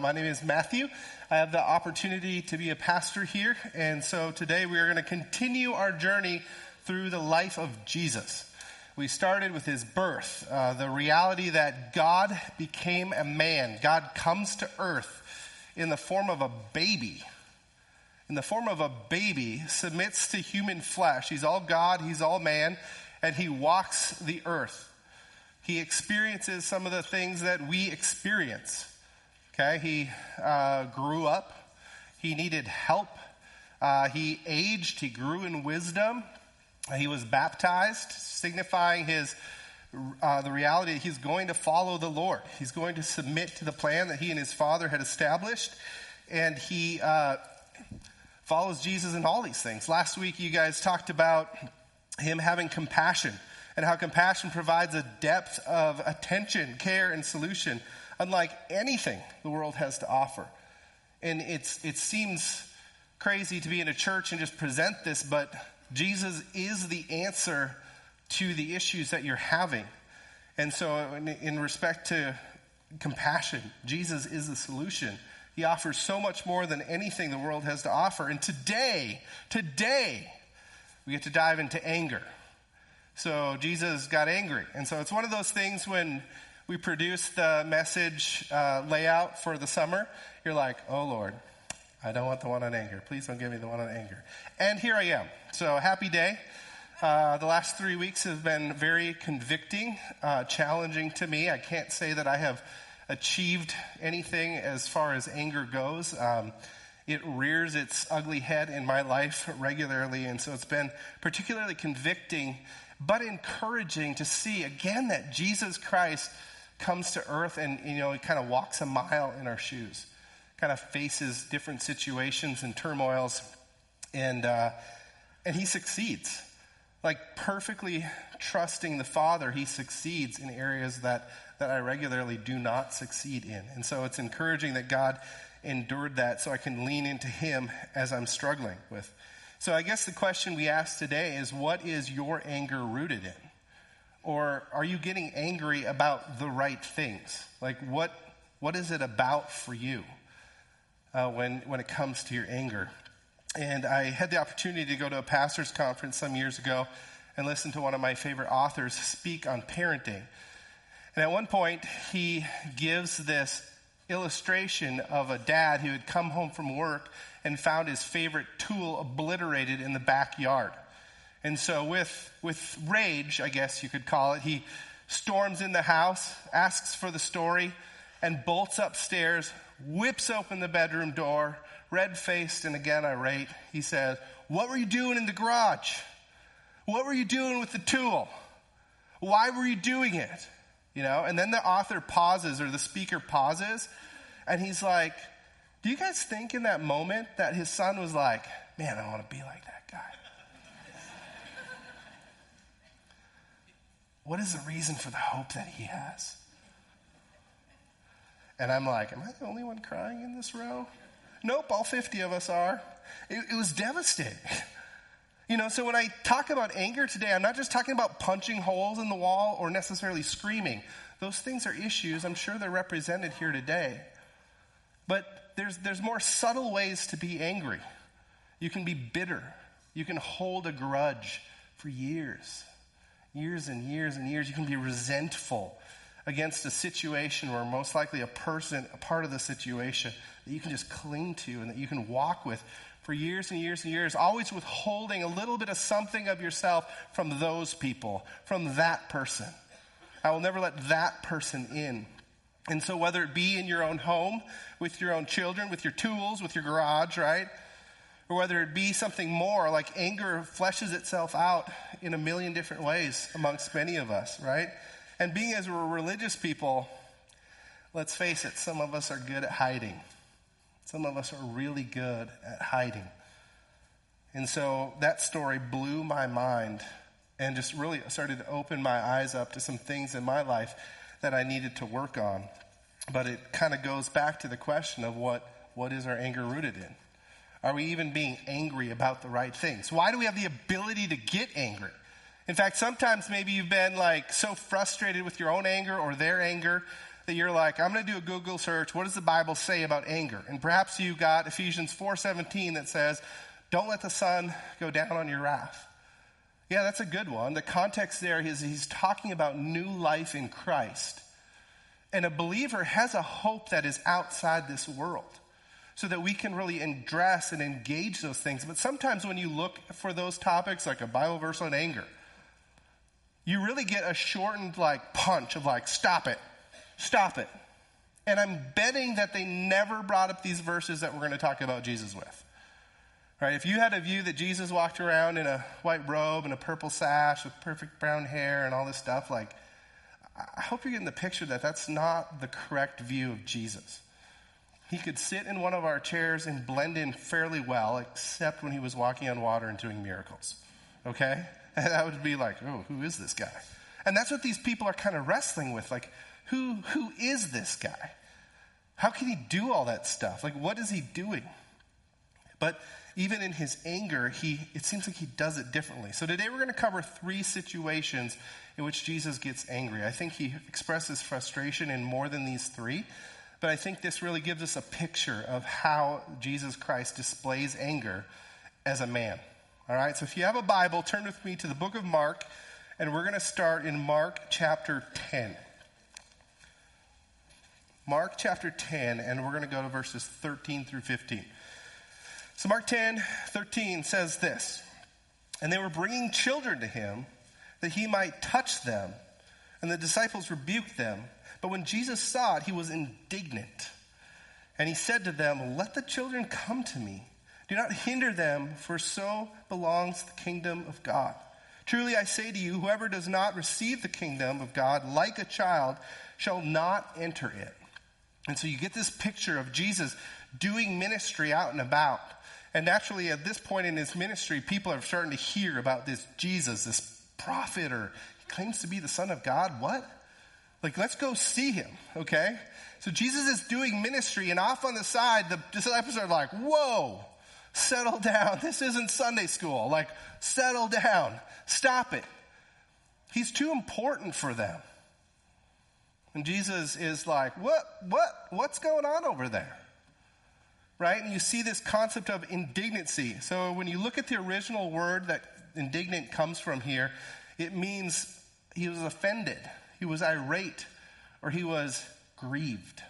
My name is Matthew. I have the opportunity to be a pastor here, and so today we are going to continue our journey through the life of Jesus. We started with his birth, uh, the reality that God became a man. God comes to earth in the form of a baby. In the form of a baby, submits to human flesh. He's all God, he's all man, and he walks the earth. He experiences some of the things that we experience. Okay, he uh, grew up. He needed help. Uh, he aged. He grew in wisdom. He was baptized, signifying his uh, the reality that he's going to follow the Lord. He's going to submit to the plan that he and his father had established, and he uh, follows Jesus in all these things. Last week, you guys talked about him having compassion and how compassion provides a depth of attention, care, and solution unlike anything the world has to offer. And it's, it seems crazy to be in a church and just present this, but Jesus is the answer to the issues that you're having. And so, in, in respect to compassion, Jesus is the solution. He offers so much more than anything the world has to offer. And today, today, we get to dive into anger. So Jesus got angry. And so it's one of those things when we produced the message uh, layout for the summer, you're like, oh Lord, I don't want the one on anger. Please don't give me the one on anger. And here I am. So happy day. Uh, the last three weeks have been very convicting, uh, challenging to me. I can't say that I have achieved anything as far as anger goes. Um, it rears its ugly head in my life regularly, and so it's been particularly convicting, but encouraging to see again that Jesus Christ comes to earth and, you know, he kind of walks a mile in our shoes, kind of faces different situations and turmoils, and, uh, and he succeeds. Like perfectly trusting the Father, he succeeds in areas that, that I regularly do not succeed in. And so it's encouraging that God endured that so I can lean into him as I'm struggling with. So I guess the question we ask today is what is your anger rooted in? Or are you getting angry about the right things? Like, what, what is it about for you uh, when, when it comes to your anger? And I had the opportunity to go to a pastor's conference some years ago and listen to one of my favorite authors speak on parenting. And at one point, he gives this illustration of a dad who had come home from work and found his favorite tool obliterated in the backyard. And so, with, with rage, I guess you could call it, he storms in the house, asks for the story, and bolts upstairs, whips open the bedroom door, red faced and again irate. He says, What were you doing in the garage? What were you doing with the tool? Why were you doing it? You know, and then the author pauses or the speaker pauses, and he's like, Do you guys think in that moment that his son was like, Man, I want to be like that? What is the reason for the hope that he has? And I'm like, Am I the only one crying in this row? Nope, all 50 of us are. It, it was devastating. You know, so when I talk about anger today, I'm not just talking about punching holes in the wall or necessarily screaming. Those things are issues. I'm sure they're represented here today. But there's, there's more subtle ways to be angry. You can be bitter. You can hold a grudge for years years and years and years. You can be resentful against a situation where most likely a person, a part of the situation that you can just cling to and that you can walk with for years and years and years, always withholding a little bit of something of yourself from those people, from that person. I will never let that person in. And so, whether it be in your own home, with your own children, with your tools, with your garage, right? Or whether it be something more like anger fleshes itself out in a million different ways amongst many of us, right? And being as we're religious people, let's face it, some of us are good at hiding. Some of us are really good at hiding. And so that story blew my mind and just really started to open my eyes up to some things in my life that I needed to work on. But it kind of goes back to the question of what, what is our anger rooted in? Are we even being angry about the right things? Why do we have the ability to get angry? In fact, sometimes maybe you've been like so frustrated with your own anger or their anger that you're like, I'm going to do a Google search. What does the Bible say about anger? And perhaps you got Ephesians 4:17 that says, "Don't let the sun go down on your wrath." Yeah, that's a good one. The context there is he's talking about new life in Christ. And a believer has a hope that is outside this world so that we can really address and engage those things. But sometimes when you look for those topics, like a Bible verse on anger, you really get a shortened like punch of like, stop it, stop it. And I'm betting that they never brought up these verses that we're going to talk about Jesus with. Right? If you had a view that Jesus walked around in a white robe and a purple sash with perfect brown hair and all this stuff, like, I hope you're getting the picture that that's not the correct view of Jesus. He could sit in one of our chairs and blend in fairly well, except when he was walking on water and doing miracles. Okay? And that would be like, oh, who is this guy? And that's what these people are kind of wrestling with. Like, who, who is this guy? How can he do all that stuff? Like, what is he doing? But even in his anger, he, it seems like he does it differently. So today we're going to cover three situations in which Jesus gets angry. I think he expresses frustration in more than these three, but I think this really gives us a picture of how Jesus Christ displays anger as a man. All right, so if you have a Bible, turn with me to the book of Mark, and we're going to start in Mark chapter 10. Mark chapter 10, and we're going to go to verses 13 through 15. So, Mark 10, 13 says this And they were bringing children to him that he might touch them, and the disciples rebuked them. But when Jesus saw it, he was indignant. And he said to them, Let the children come to me do not hinder them, for so belongs the kingdom of God. Truly I say to you, whoever does not receive the kingdom of God like a child shall not enter it. And so you get this picture of Jesus doing ministry out and about. And naturally, at this point in his ministry, people are starting to hear about this Jesus, this prophet, or he claims to be the Son of God. What? Like, let's go see him, okay? So Jesus is doing ministry, and off on the side, the disciples are like, whoa, settle down. This isn't Sunday school. Like, settle down. Stop it. He's too important for them. And Jesus is like, what, what, what's going on over there? Right? And you see this concept of indignancy. So when you look at the original word that indignant comes from here, it means he was offended, he was irate, or he was grieved.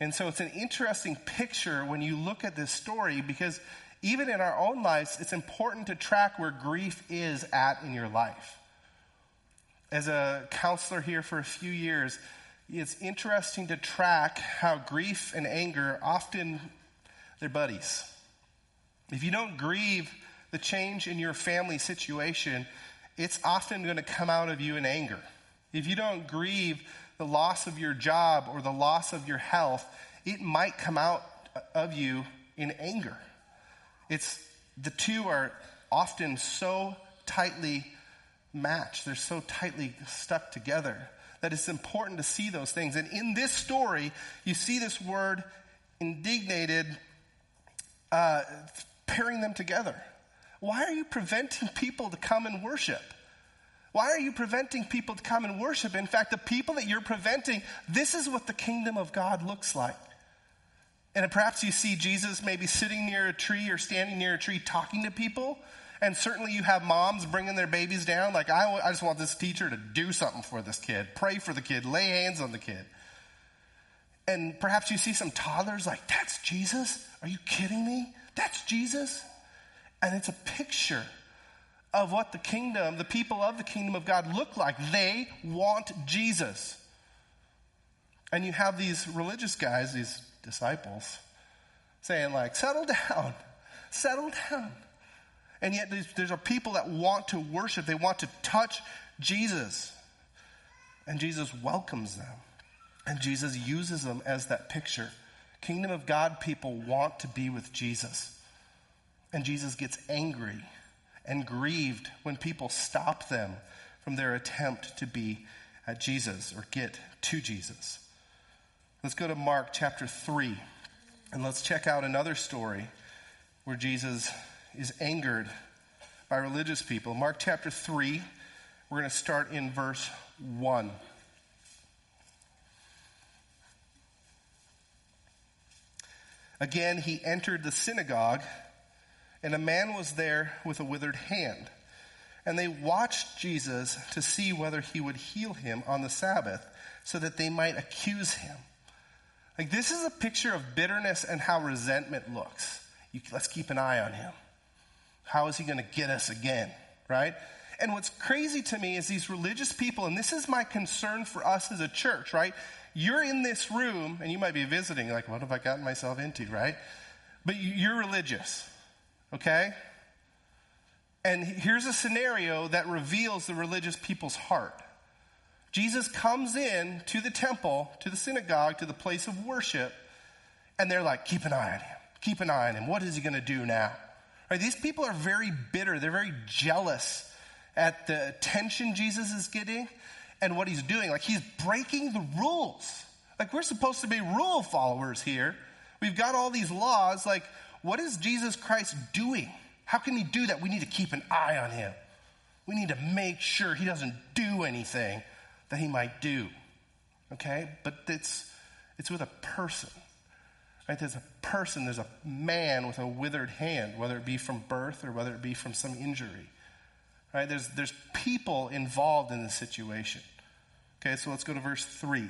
And so it's an interesting picture when you look at this story because even in our own lives, it's important to track where grief is at in your life. As a counselor here for a few years, it's interesting to track how grief and anger often they're buddies. If you don't grieve the change in your family situation, it's often going to come out of you in anger. If you don't grieve the loss of your job or the loss of your health, it might come out of you in anger. It's the two are often so tightly matched, they're so tightly stuck together that it's important to see those things. And in this story, you see this word indignated uh, pairing them together. Why are you preventing people to come and worship? Why are you preventing people to come and worship? In fact, the people that you're preventing, this is what the kingdom of God looks like. And perhaps you see Jesus maybe sitting near a tree or standing near a tree talking to people. And certainly you have moms bringing their babies down. Like, I, I just want this teacher to do something for this kid, pray for the kid, lay hands on the kid. And perhaps you see some toddlers like, that's Jesus? Are you kidding me? That's Jesus? And it's a picture of what the kingdom, the people of the kingdom of God look like. They want Jesus. And you have these religious guys, these disciples, saying, like, settle down, settle down. And yet there's, there's a people that want to worship, they want to touch Jesus. And Jesus welcomes them. And Jesus uses them as that picture. Kingdom of God people want to be with Jesus. And Jesus gets angry and grieved when people stop them from their attempt to be at Jesus or get to Jesus. Let's go to Mark chapter 3 and let's check out another story where Jesus is angered by religious people. Mark chapter 3, we're going to start in verse 1. Again, he entered the synagogue and a man was there with a withered hand. And they watched Jesus to see whether he would heal him on the Sabbath so that they might accuse him. Like, this is a picture of bitterness and how resentment looks. You, let's keep an eye on him. How is he going to get us again? Right? And what's crazy to me is these religious people, and this is my concern for us as a church, right? You're in this room, and you might be visiting, like, what have I gotten myself into, right? But you're religious, okay? And here's a scenario that reveals the religious people's heart. Jesus comes in to the temple, to the synagogue, to the place of worship, and they're like, keep an eye on him. Keep an eye on him. What is he going to do now? Right, these people are very bitter. They're very jealous at the attention Jesus is getting and what he's doing. Like he's breaking the rules. Like we're supposed to be rule followers here. We've got all these laws. Like, what is Jesus Christ doing? How can he do that? We need to keep an eye on him. We need to make sure he doesn't do anything that he might do. Okay? But it's it's with a person. Right? There's a person, there's a man with a withered hand, whether it be from birth or whether it be from some injury. Right? There's, there's people involved in the situation. Okay, so let's go to verse 3.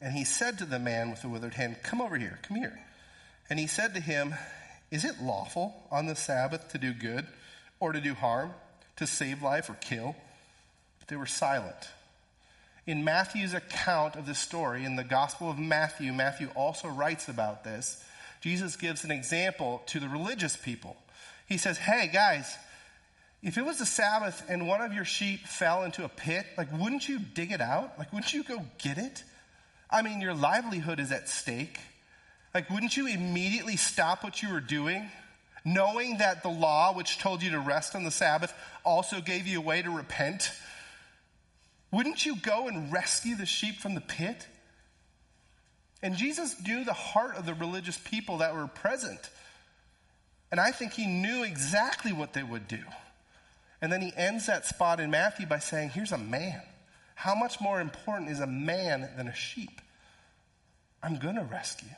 And he said to the man with the withered hand, Come over here, come here. And he said to him, Is it lawful on the Sabbath to do good or to do harm, to save life or kill? But they were silent. In Matthew's account of this story, in the Gospel of Matthew, Matthew also writes about this. Jesus gives an example to the religious people. He says, Hey, guys, if it was the Sabbath and one of your sheep fell into a pit, like, wouldn't you dig it out? Like, wouldn't you go get it? I mean, your livelihood is at stake. Like, wouldn't you immediately stop what you were doing, knowing that the law, which told you to rest on the Sabbath, also gave you a way to repent? Wouldn't you go and rescue the sheep from the pit? And Jesus knew the heart of the religious people that were present. And I think he knew exactly what they would do. And then he ends that spot in Matthew by saying, Here's a man. How much more important is a man than a sheep? I'm going to rescue.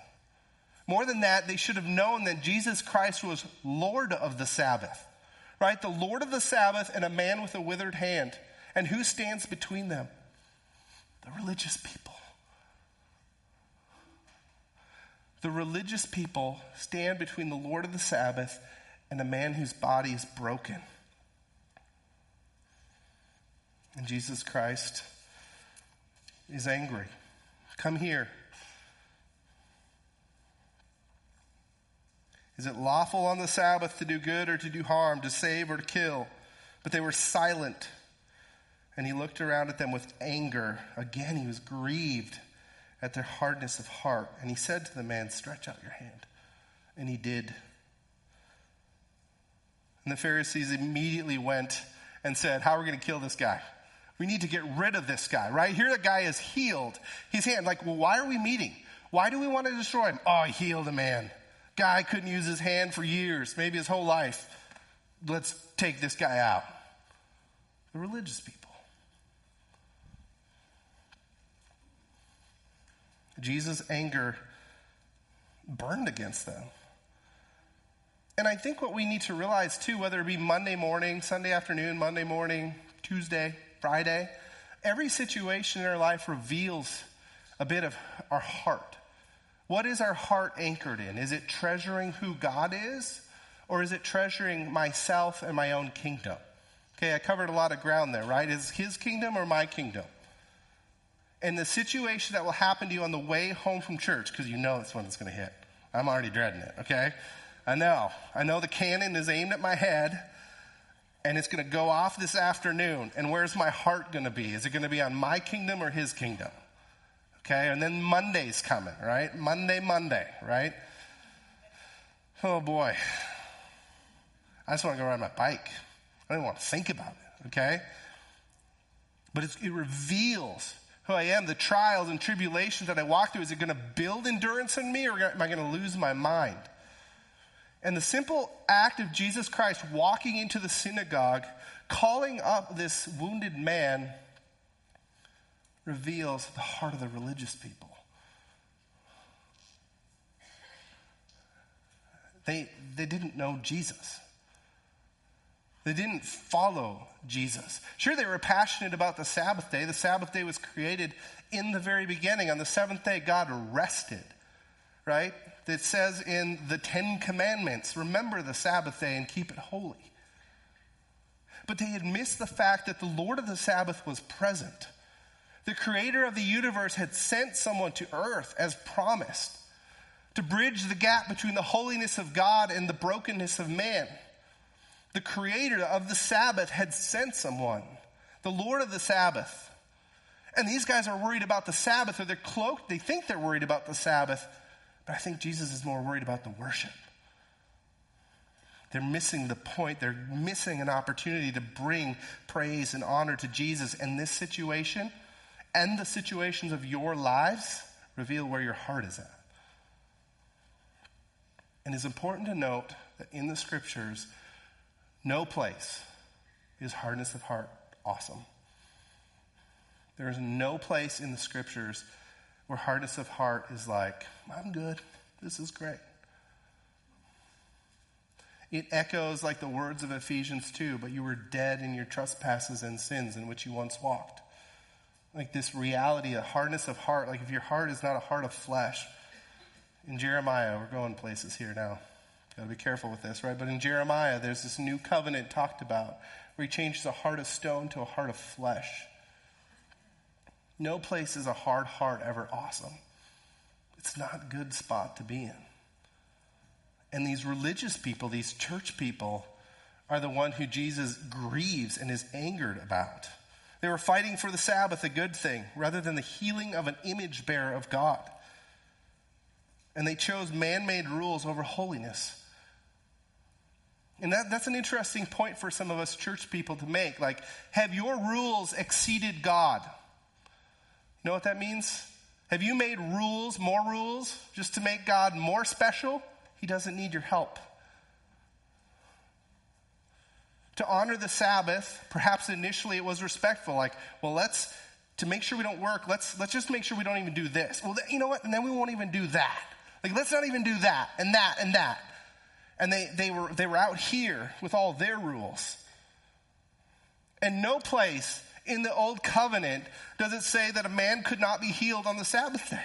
More than that, they should have known that Jesus Christ was Lord of the Sabbath, right? The Lord of the Sabbath and a man with a withered hand. And who stands between them? The religious people. The religious people stand between the Lord of the Sabbath and a man whose body is broken. And Jesus Christ is angry. Come here. Is it lawful on the Sabbath to do good or to do harm, to save or to kill? But they were silent. And he looked around at them with anger. Again, he was grieved at their hardness of heart. And he said to the man, Stretch out your hand. And he did. And the Pharisees immediately went and said, How are we going to kill this guy? We need to get rid of this guy, right? Here the guy is healed. His hand, like, well, why are we meeting? Why do we want to destroy him? Oh, he healed a man. Guy couldn't use his hand for years, maybe his whole life. Let's take this guy out. The religious people. Jesus' anger burned against them. And I think what we need to realize too, whether it be Monday morning, Sunday afternoon, Monday morning, Tuesday, Friday, every situation in our life reveals a bit of our heart. What is our heart anchored in? Is it treasuring who God is, or is it treasuring myself and my own kingdom? Okay, I covered a lot of ground there, right? Is his kingdom or my kingdom? and the situation that will happen to you on the way home from church, because you know it's when it's going to hit. I'm already dreading it, okay? I know. I know the cannon is aimed at my head, and it's going to go off this afternoon. And where's my heart going to be? Is it going to be on my kingdom or his kingdom? Okay, and then Monday's coming, right? Monday, Monday, right? Oh boy. I just want to go ride my bike. I don't want to think about it, okay? But it reveals who I am, the trials and tribulations that I walk through, is it going to build endurance in me or am I going to lose my mind? And the simple act of Jesus Christ walking into the synagogue, calling up this wounded man, reveals the heart of the religious people. They, they didn't know Jesus. They didn't follow Jesus. Sure, they were passionate about the Sabbath day. The Sabbath day was created in the very beginning. On the seventh day, God rested, right? It says in the Ten Commandments remember the Sabbath day and keep it holy. But they had missed the fact that the Lord of the Sabbath was present. The creator of the universe had sent someone to earth as promised to bridge the gap between the holiness of God and the brokenness of man. The creator of the Sabbath had sent someone, the Lord of the Sabbath. And these guys are worried about the Sabbath, or they're cloaked. They think they're worried about the Sabbath, but I think Jesus is more worried about the worship. They're missing the point. They're missing an opportunity to bring praise and honor to Jesus. And this situation and the situations of your lives reveal where your heart is at. And it's important to note that in the scriptures, no place is hardness of heart awesome. There is no place in the scriptures where hardness of heart is like, I'm good. This is great. It echoes like the words of Ephesians 2, but you were dead in your trespasses and sins in which you once walked. Like this reality, a hardness of heart. Like if your heart is not a heart of flesh. In Jeremiah, we're going places here now. Got to be careful with this, right? But in Jeremiah, there's this new covenant talked about where he changes a heart of stone to a heart of flesh. No place is a hard heart ever awesome. It's not a good spot to be in. And these religious people, these church people, are the one who Jesus grieves and is angered about. They were fighting for the Sabbath, a good thing, rather than the healing of an image bearer of God. And they chose man made rules over holiness. And that, that's an interesting point for some of us church people to make. Like, have your rules exceeded God? You know what that means? Have you made rules, more rules, just to make God more special? He doesn't need your help. To honor the Sabbath, perhaps initially it was respectful, like, well, let's, to make sure we don't work, let's, let's just make sure we don't even do this. Well, you know what? And then we won't even do that. Like, let's not even do that and that and that. And they, they, were, they were out here with all their rules. And no place in the Old Covenant does it say that a man could not be healed on the Sabbath day.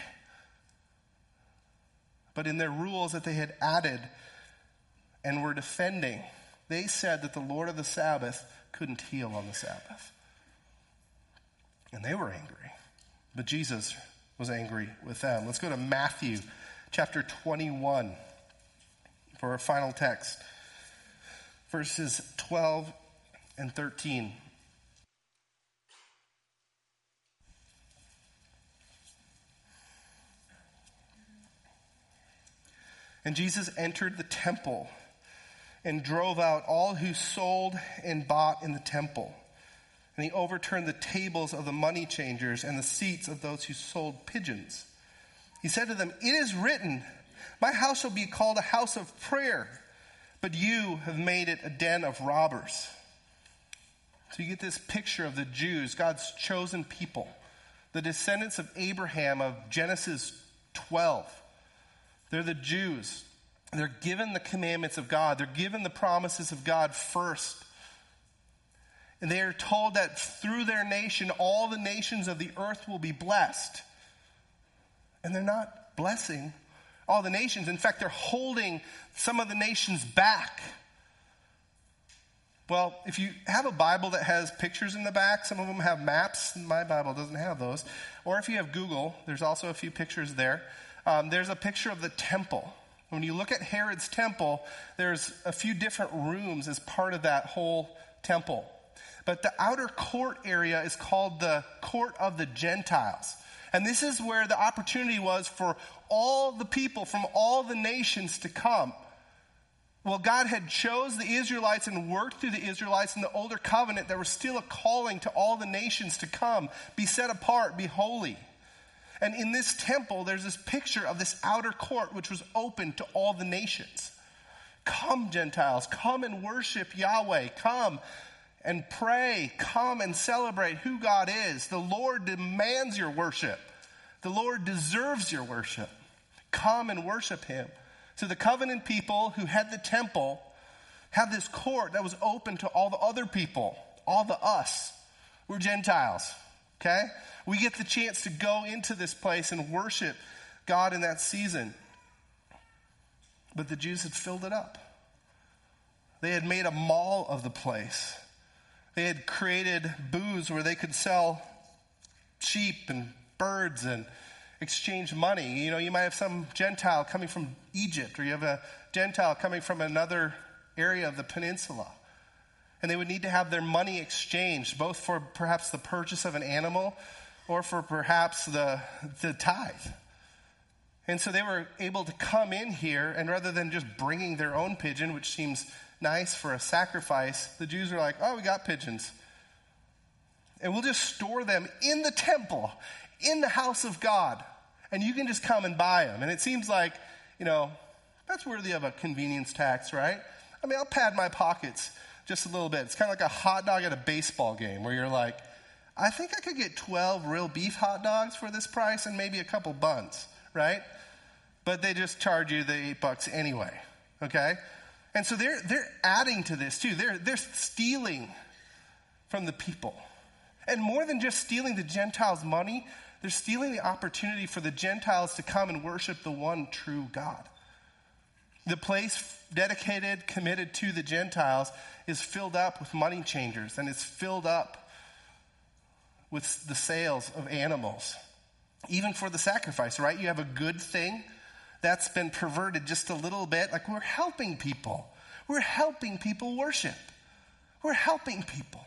But in their rules that they had added and were defending, they said that the Lord of the Sabbath couldn't heal on the Sabbath. And they were angry. But Jesus was angry with them. Let's go to Matthew chapter 21 for our final text, verses 12 and 13. And Jesus entered the temple and drove out all who sold and bought in the temple. And he overturned the tables of the money changers and the seats of those who sold pigeons. He said to them, It is written, My house shall be called a house of prayer, but you have made it a den of robbers. So you get this picture of the Jews, God's chosen people, the descendants of Abraham of Genesis 12 they're the Jews. They're given the commandments of God, they're given the promises of God first. And they are told that through their nation, all the nations of the earth will be blessed. And they're not blessing all the nations. In fact, they're holding some of the nations back. Well, if you have a Bible that has pictures in the back, some of them have maps. My Bible doesn't have those. Or if you have Google, there's also a few pictures there um, there's a picture of the temple. When you look at Herod's temple, there's a few different rooms as part of that whole temple. But the outer court area is called the court of the Gentiles. And this is where the opportunity was for all the people from all the nations to come. Well, God had chose the Israelites and worked through the Israelites in the older covenant. There was still a calling to all the nations to come, be set apart, be holy. And in this temple, there's this picture of this outer court which was open to all the nations. Come, Gentiles, come and worship Yahweh. Come and pray. Come and celebrate who God is. The Lord demands your worship, the Lord deserves your worship. Come and worship Him. So the covenant people who had the temple had this court that was open to all the other people, all the us. We're Gentiles, okay? We get the chance to go into this place and worship God in that season. But the Jews had filled it up. They had made a mall of the place. They had created booths where they could sell sheep and birds and exchange money. You know, you might have some Gentile coming from Egypt, or you have a Gentile coming from another area of the peninsula. And they would need to have their money exchanged, both for perhaps the purchase of an animal or for perhaps the, the tithe. And so they were able to come in here, and rather than just bringing their own pigeon, which seems nice for a sacrifice, the Jews were like, oh, we got pigeons. And we'll just store them in the temple, in the house of God. And you can just come and buy them. And it seems like, you know, that's worthy of a convenience tax, right? I mean, I'll pad my pockets just a little bit. It's kind of like a hot dog at a baseball game where you're like, I think I could get 12 real beef hot dogs for this price and maybe a couple buns, right? But they just charge you the eight bucks anyway, okay? And so they're, they're adding to this too. They're, they're stealing from the people. And more than just stealing the Gentiles' money, they're stealing the opportunity for the Gentiles to come and worship the one true God. The place dedicated, committed to the Gentiles is filled up with money changers and it's filled up with the sales of animals. Even for the sacrifice, right? You have a good thing that's been perverted just a little bit. Like we're helping people. We're helping people worship. We're helping people.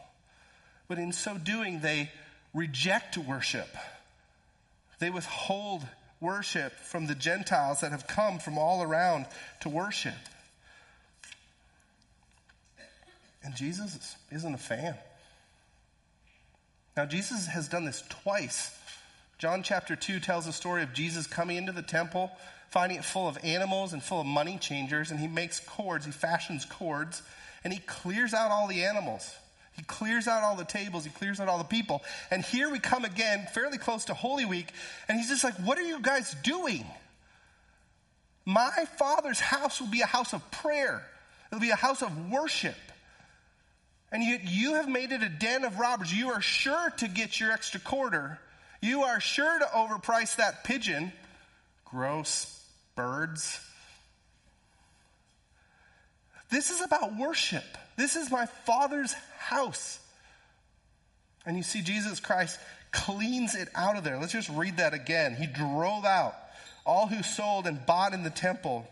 But in so doing, they reject worship. They withhold worship from the Gentiles that have come from all around to worship. And Jesus isn't a fan. Now, Jesus has done this twice. John chapter 2 tells the story of Jesus coming into the temple, finding it full of animals and full of money changers, and he makes cords, he fashions cords, and he clears out all the animals. He clears out all the tables, he clears out all the people. And here we come again, fairly close to Holy Week, and he's just like, What are you guys doing? My father's house will be a house of prayer, it'll be a house of worship. And yet you have made it a den of robbers. You are sure to get your extra quarter. You are sure to overprice that pigeon. Gross birds. This is about worship. This is my Father's house. And you see, Jesus Christ cleans it out of there. Let's just read that again. He drove out all who sold and bought in the temple,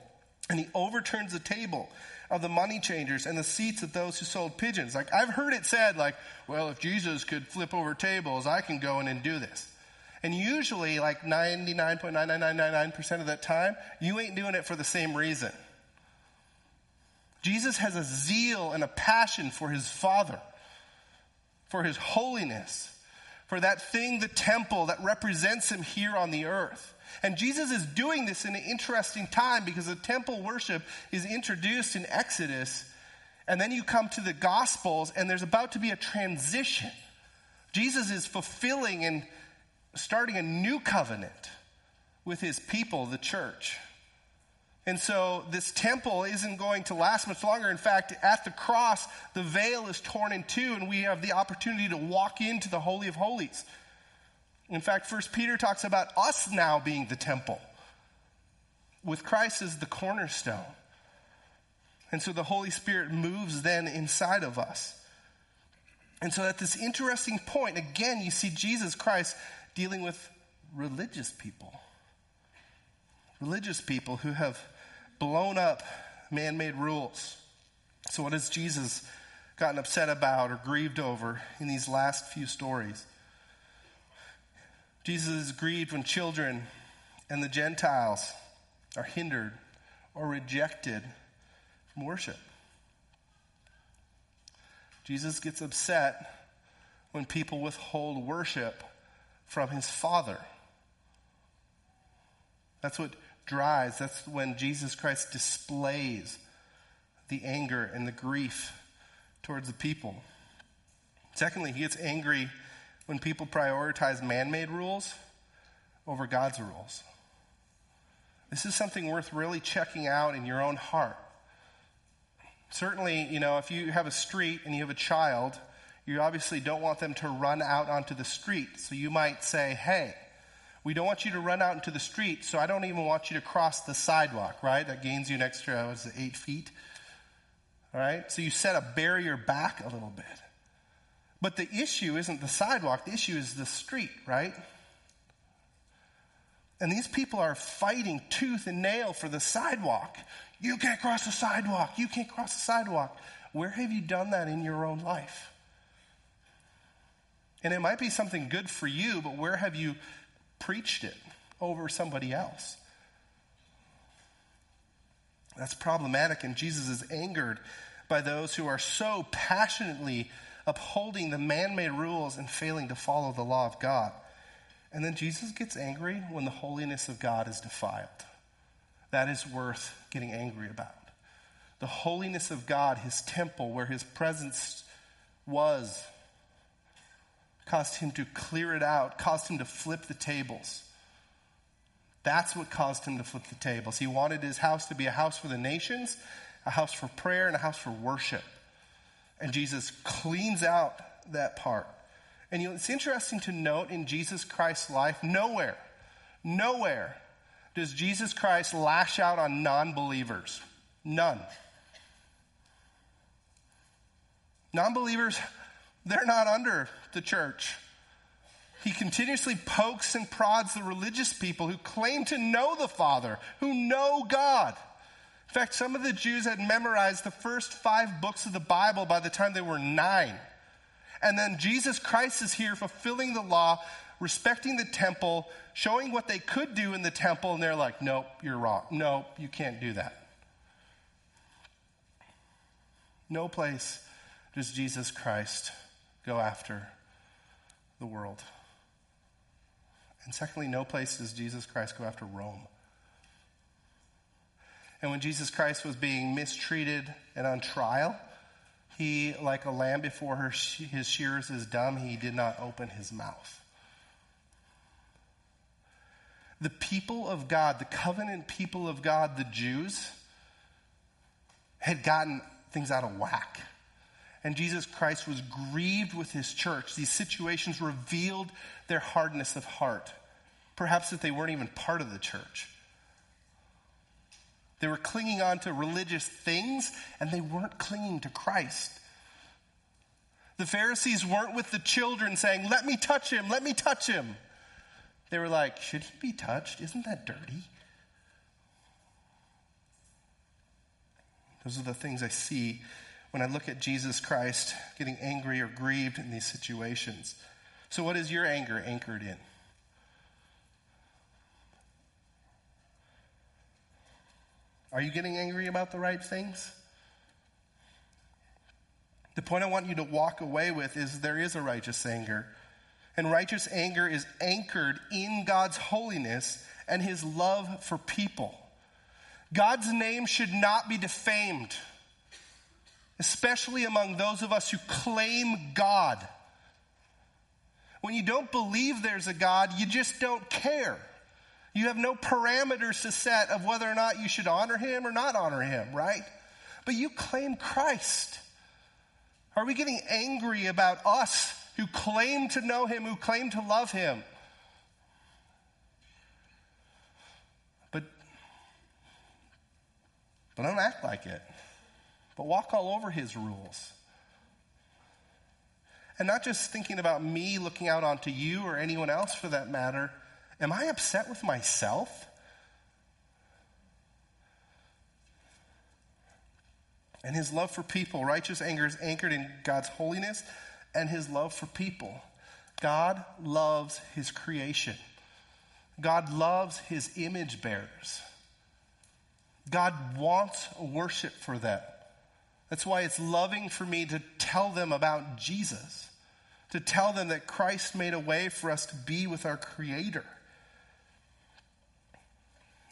and he overturns the table of the money changers and the seats of those who sold pigeons. Like, I've heard it said, like, well, if Jesus could flip over tables, I can go in and do this. And usually, like 99.99999% of that time, you ain't doing it for the same reason. Jesus has a zeal and a passion for his Father, for his holiness, for that thing, the temple that represents him here on the earth. And Jesus is doing this in an interesting time because the temple worship is introduced in Exodus. And then you come to the Gospels, and there's about to be a transition. Jesus is fulfilling and starting a new covenant with his people, the church. And so this temple isn't going to last much longer. In fact, at the cross, the veil is torn in two, and we have the opportunity to walk into the Holy of Holies. In fact, First Peter talks about us now being the temple, with Christ as the cornerstone. And so the Holy Spirit moves then inside of us. And so at this interesting point, again, you see Jesus Christ dealing with religious people. Religious people who have blown up man made rules. So, what has Jesus gotten upset about or grieved over in these last few stories? Jesus is grieved when children and the Gentiles are hindered or rejected from worship. Jesus gets upset when people withhold worship from his Father. That's what drives, that's when Jesus Christ displays the anger and the grief towards the people. Secondly, he gets angry when people prioritize man made rules over God's rules. This is something worth really checking out in your own heart. Certainly, you know, if you have a street and you have a child, you obviously don't want them to run out onto the street. So you might say, hey, we don't want you to run out into the street, so I don't even want you to cross the sidewalk, right? That gains you an extra, what is it, eight feet? All right? So you set a barrier back a little bit. But the issue isn't the sidewalk, the issue is the street, right? And these people are fighting tooth and nail for the sidewalk. You can't cross the sidewalk. You can't cross the sidewalk. Where have you done that in your own life? And it might be something good for you, but where have you preached it over somebody else? That's problematic, and Jesus is angered by those who are so passionately upholding the man made rules and failing to follow the law of God. And then Jesus gets angry when the holiness of God is defiled. That is worth getting angry about. The holiness of God, his temple, where his presence was, caused him to clear it out, caused him to flip the tables. That's what caused him to flip the tables. He wanted his house to be a house for the nations, a house for prayer, and a house for worship. And Jesus cleans out that part. And you know, it's interesting to note in Jesus Christ's life, nowhere, nowhere does Jesus Christ lash out on non believers. None. Non believers, they're not under the church. He continuously pokes and prods the religious people who claim to know the Father, who know God. In fact, some of the Jews had memorized the first five books of the Bible by the time they were nine. And then Jesus Christ is here fulfilling the law, respecting the temple, showing what they could do in the temple, and they're like, nope, you're wrong. Nope, you can't do that. No place does Jesus Christ go after the world. And secondly, no place does Jesus Christ go after Rome. And when Jesus Christ was being mistreated and on trial, he, like a lamb before her, his shears is dumb, he did not open his mouth. The people of God, the covenant people of God, the Jews, had gotten things out of whack. And Jesus Christ was grieved with his church. These situations revealed their hardness of heart. Perhaps that they weren't even part of the church. They were clinging on to religious things and they weren't clinging to Christ. The Pharisees weren't with the children saying, Let me touch him, let me touch him. They were like, Should he be touched? Isn't that dirty? Those are the things I see when I look at Jesus Christ getting angry or grieved in these situations. So, what is your anger anchored in? Are you getting angry about the right things? The point I want you to walk away with is there is a righteous anger. And righteous anger is anchored in God's holiness and his love for people. God's name should not be defamed, especially among those of us who claim God. When you don't believe there's a God, you just don't care. You have no parameters to set of whether or not you should honor him or not honor him, right? But you claim Christ. Are we getting angry about us who claim to know him, who claim to love him? But, but don't act like it. But walk all over his rules. And not just thinking about me looking out onto you or anyone else for that matter Am I upset with myself? And his love for people, righteous anger is anchored in God's holiness and his love for people. God loves his creation. God loves his image bearers. God wants worship for them. That's why it's loving for me to tell them about Jesus, to tell them that Christ made a way for us to be with our Creator.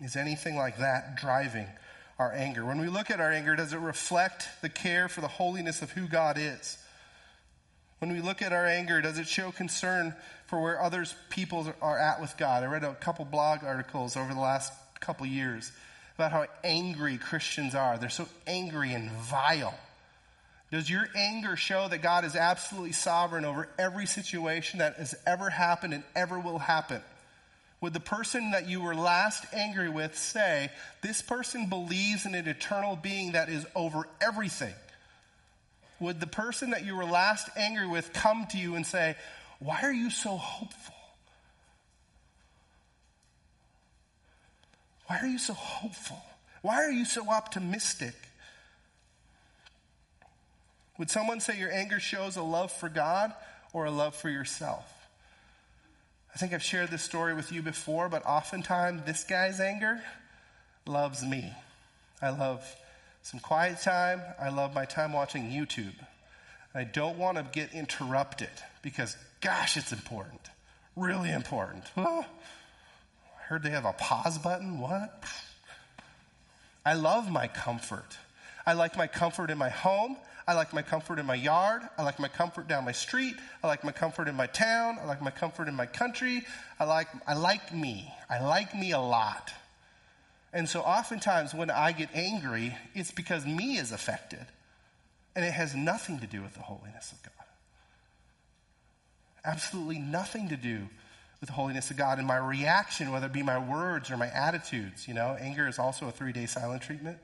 Is anything like that driving our anger? When we look at our anger, does it reflect the care for the holiness of who God is? When we look at our anger, does it show concern for where others people are at with God? I read a couple blog articles over the last couple years about how angry Christians are. They're so angry and vile. Does your anger show that God is absolutely sovereign over every situation that has ever happened and ever will happen? Would the person that you were last angry with say, This person believes in an eternal being that is over everything? Would the person that you were last angry with come to you and say, Why are you so hopeful? Why are you so hopeful? Why are you so optimistic? Would someone say your anger shows a love for God or a love for yourself? I think I've shared this story with you before, but oftentimes this guy's anger loves me. I love some quiet time. I love my time watching YouTube. I don't want to get interrupted because, gosh, it's important. Really important. Oh, I heard they have a pause button. What? I love my comfort. I like my comfort in my home. I like my comfort in my yard. I like my comfort down my street. I like my comfort in my town. I like my comfort in my country. I like, I like me. I like me a lot. And so oftentimes when I get angry, it's because me is affected. And it has nothing to do with the holiness of God. Absolutely nothing to do with the holiness of God. And my reaction, whether it be my words or my attitudes, you know, anger is also a three day silent treatment.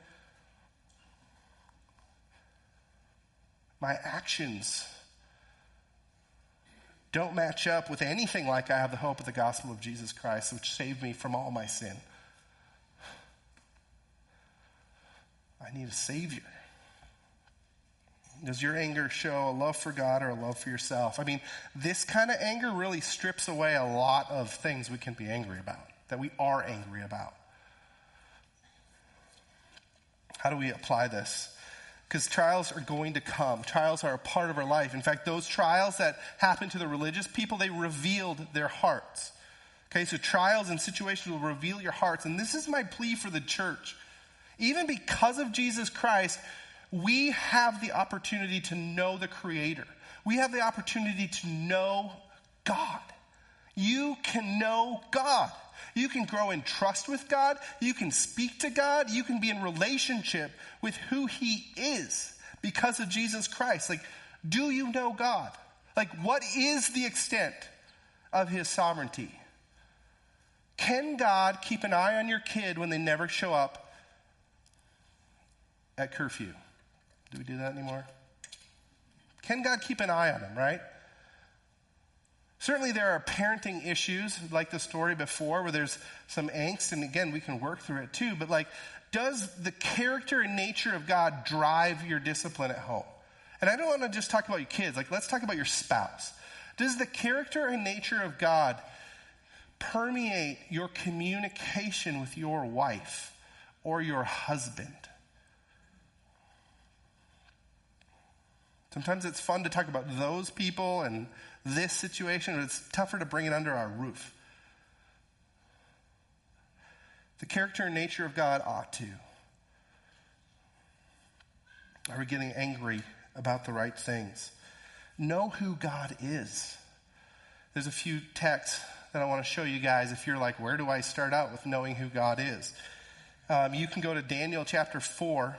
My actions don't match up with anything like I have the hope of the gospel of Jesus Christ, which saved me from all my sin. I need a Savior. Does your anger show a love for God or a love for yourself? I mean, this kind of anger really strips away a lot of things we can be angry about, that we are angry about. How do we apply this? Because trials are going to come. Trials are a part of our life. In fact, those trials that happened to the religious people, they revealed their hearts. Okay, so trials and situations will reveal your hearts. And this is my plea for the church. Even because of Jesus Christ, we have the opportunity to know the Creator. We have the opportunity to know God. You can know God. You can grow in trust with God. You can speak to God. You can be in relationship with who He is because of Jesus Christ. Like, do you know God? Like, what is the extent of His sovereignty? Can God keep an eye on your kid when they never show up at curfew? Do we do that anymore? Can God keep an eye on them, right? Certainly, there are parenting issues, like the story before, where there's some angst, and again, we can work through it too. But, like, does the character and nature of God drive your discipline at home? And I don't want to just talk about your kids, like, let's talk about your spouse. Does the character and nature of God permeate your communication with your wife or your husband? Sometimes it's fun to talk about those people and this situation, it's tougher to bring it under our roof. The character and nature of God ought to. Are we getting angry about the right things? Know who God is. There's a few texts that I want to show you guys if you're like, where do I start out with knowing who God is? Um, you can go to Daniel chapter 4,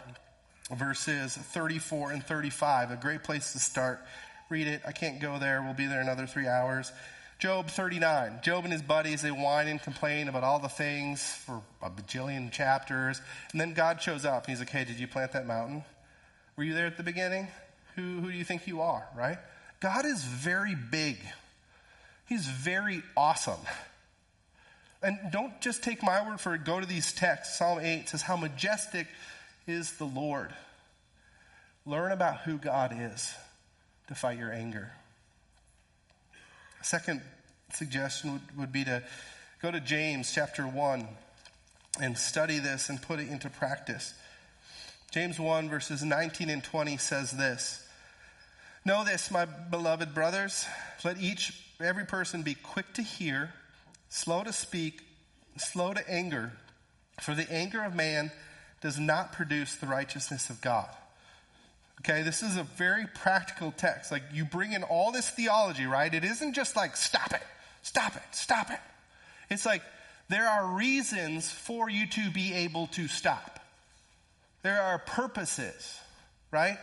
verses 34 and 35, a great place to start read it. I can't go there. We'll be there another three hours. Job 39. Job and his buddies, they whine and complain about all the things for a bajillion chapters. And then God shows up and he's like, hey, did you plant that mountain? Were you there at the beginning? Who, who do you think you are, right? God is very big. He's very awesome. And don't just take my word for it. Go to these texts. Psalm 8 says, How majestic is the Lord. Learn about who God is to fight your anger. Second suggestion would, would be to go to James chapter 1 and study this and put it into practice. James 1, verses 19 and 20 says this Know this, my beloved brothers. Let each, every person be quick to hear, slow to speak, slow to anger, for the anger of man does not produce the righteousness of God. Okay, this is a very practical text. Like you bring in all this theology, right? It isn't just like, stop it, stop it, stop it. It's like, there are reasons for you to be able to stop. There are purposes, right?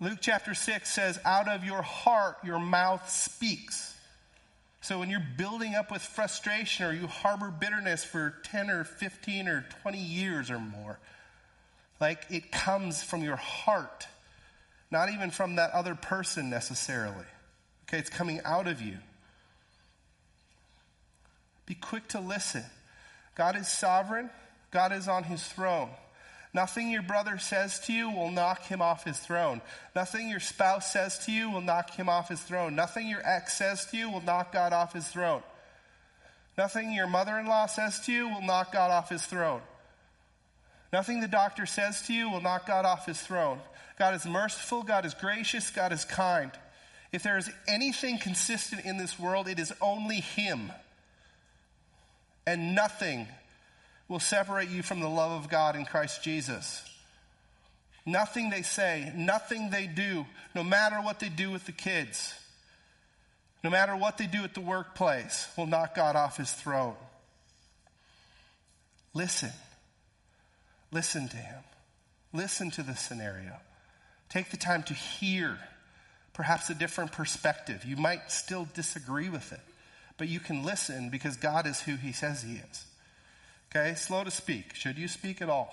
Luke chapter 6 says, Out of your heart, your mouth speaks. So when you're building up with frustration or you harbor bitterness for 10 or 15 or 20 years or more, like it comes from your heart, not even from that other person necessarily. Okay, it's coming out of you. Be quick to listen. God is sovereign, God is on his throne. Nothing your brother says to you will knock him off his throne. Nothing your spouse says to you will knock him off his throne. Nothing your ex says to you will knock God off his throne. Nothing your mother in law says to you will knock God off his throne. Nothing the doctor says to you will knock God off his throne. God is merciful, God is gracious, God is kind. If there is anything consistent in this world, it is only Him. And nothing will separate you from the love of God in Christ Jesus. Nothing they say, nothing they do, no matter what they do with the kids, no matter what they do at the workplace, will knock God off his throne. Listen. Listen to him. Listen to the scenario. Take the time to hear perhaps a different perspective. You might still disagree with it, but you can listen because God is who he says he is. Okay, slow to speak. Should you speak at all?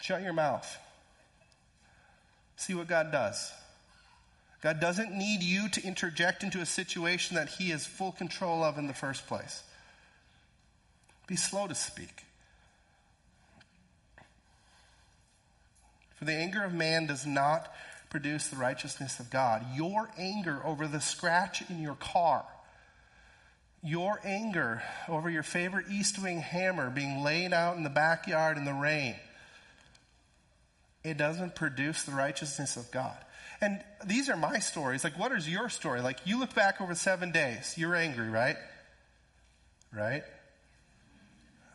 Shut your mouth. See what God does. God doesn't need you to interject into a situation that He has full control of in the first place. Be slow to speak. For the anger of man does not produce the righteousness of God. Your anger over the scratch in your car your anger over your favorite Estwing hammer being laid out in the backyard in the rain, it doesn't produce the righteousness of God. And these are my stories. Like, what is your story? Like, you look back over seven days, you're angry, right? Right?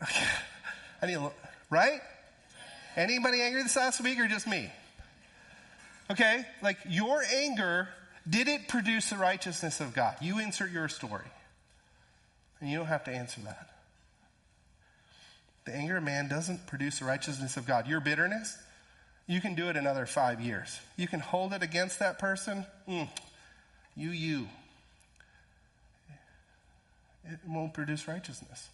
I need a, right? Anybody angry this last week or just me? Okay, like your anger, did it produce the righteousness of God? You insert your story. And you don't have to answer that. The anger of man doesn't produce the righteousness of God. Your bitterness, you can do it another five years. You can hold it against that person. Mm, you, you. It won't produce righteousness.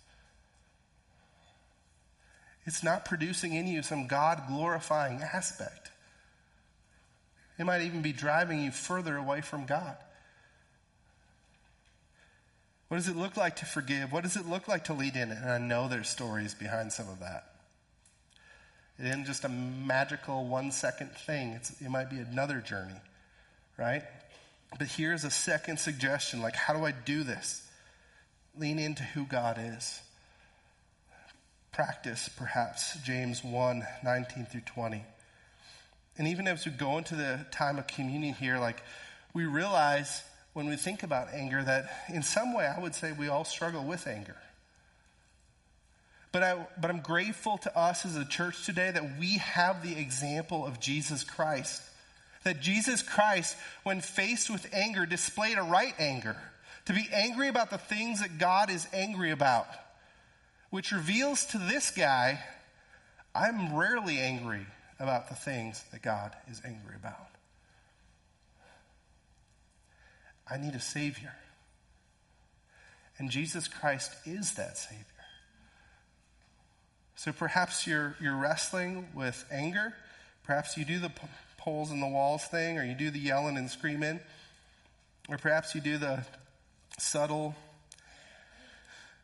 It's not producing in you some God glorifying aspect. It might even be driving you further away from God. What does it look like to forgive? What does it look like to lead in? And I know there's stories behind some of that. It isn't just a magical one second thing, it's, it might be another journey, right? But here's a second suggestion like, how do I do this? Lean into who God is. Practice, perhaps, James 1 19 through 20. And even as we go into the time of communion here, like, we realize when we think about anger that in some way I would say we all struggle with anger. But, I, but I'm grateful to us as a church today that we have the example of Jesus Christ. That Jesus Christ, when faced with anger, displayed a right anger. To be angry about the things that God is angry about. Which reveals to this guy, I'm rarely angry about the things that God is angry about. I need a Savior. And Jesus Christ is that Savior. So perhaps you're, you're wrestling with anger. Perhaps you do the poles in the walls thing, or you do the yelling and screaming. Or perhaps you do the subtle,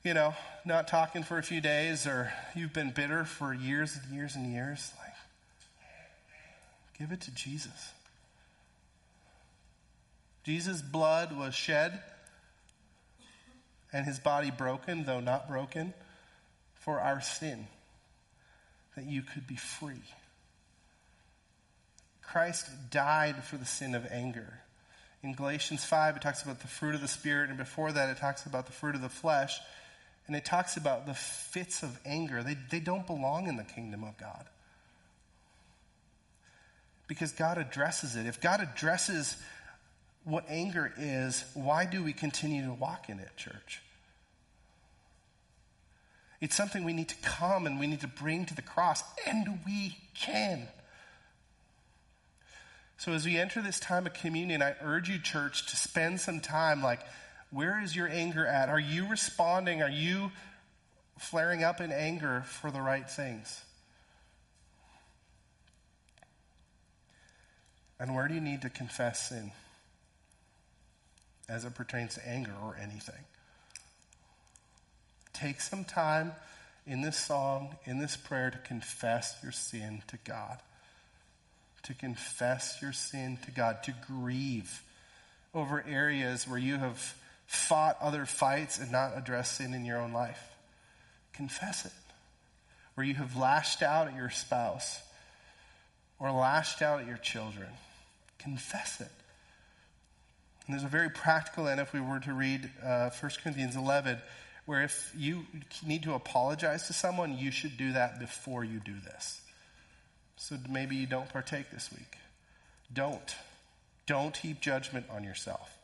you know, not talking for a few days, or you've been bitter for years and years and years. Like, give it to Jesus. Jesus' blood was shed and his body broken, though not broken, for our sin, that you could be free. Christ died for the sin of anger. In Galatians 5, it talks about the fruit of the Spirit, and before that, it talks about the fruit of the flesh. And it talks about the fits of anger. They, they don't belong in the kingdom of God. Because God addresses it. If God addresses what anger is, why do we continue to walk in it, church? It's something we need to come and we need to bring to the cross, and we can. So, as we enter this time of communion, I urge you, church, to spend some time like, where is your anger at? Are you responding? Are you flaring up in anger for the right things? And where do you need to confess sin as it pertains to anger or anything? Take some time in this song, in this prayer, to confess your sin to God. To confess your sin to God, to grieve over areas where you have fought other fights and not addressed sin in your own life. Confess it. Where you have lashed out at your spouse or lashed out at your children. Confess it. And there's a very practical end if we were to read uh, 1 Corinthians 11, where if you need to apologize to someone, you should do that before you do this. So maybe you don't partake this week. Don't. Don't heap judgment on yourself.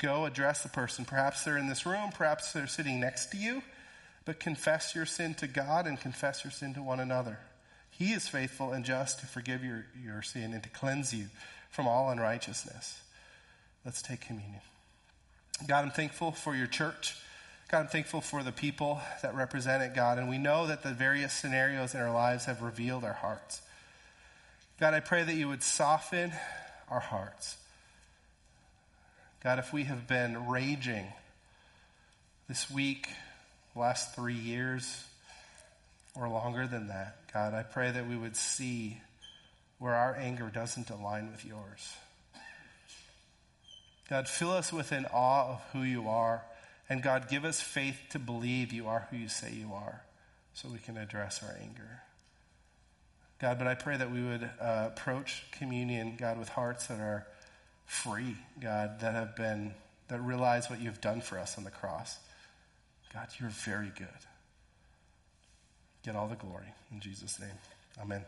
Go address the person. Perhaps they're in this room, perhaps they're sitting next to you, but confess your sin to God and confess your sin to one another. He is faithful and just to forgive your, your sin and to cleanse you from all unrighteousness. Let's take communion. God, I'm thankful for your church. God, I'm thankful for the people that represent it, God, and we know that the various scenarios in our lives have revealed our hearts. God, I pray that you would soften our hearts. God, if we have been raging this week, last three years, or longer than that, God, I pray that we would see where our anger doesn't align with yours. God, fill us with an awe of who you are. And God, give us faith to believe you are who you say you are so we can address our anger. God, but I pray that we would uh, approach communion, God, with hearts that are free, God, that have been, that realize what you've done for us on the cross. God, you're very good. Get all the glory. In Jesus' name, amen.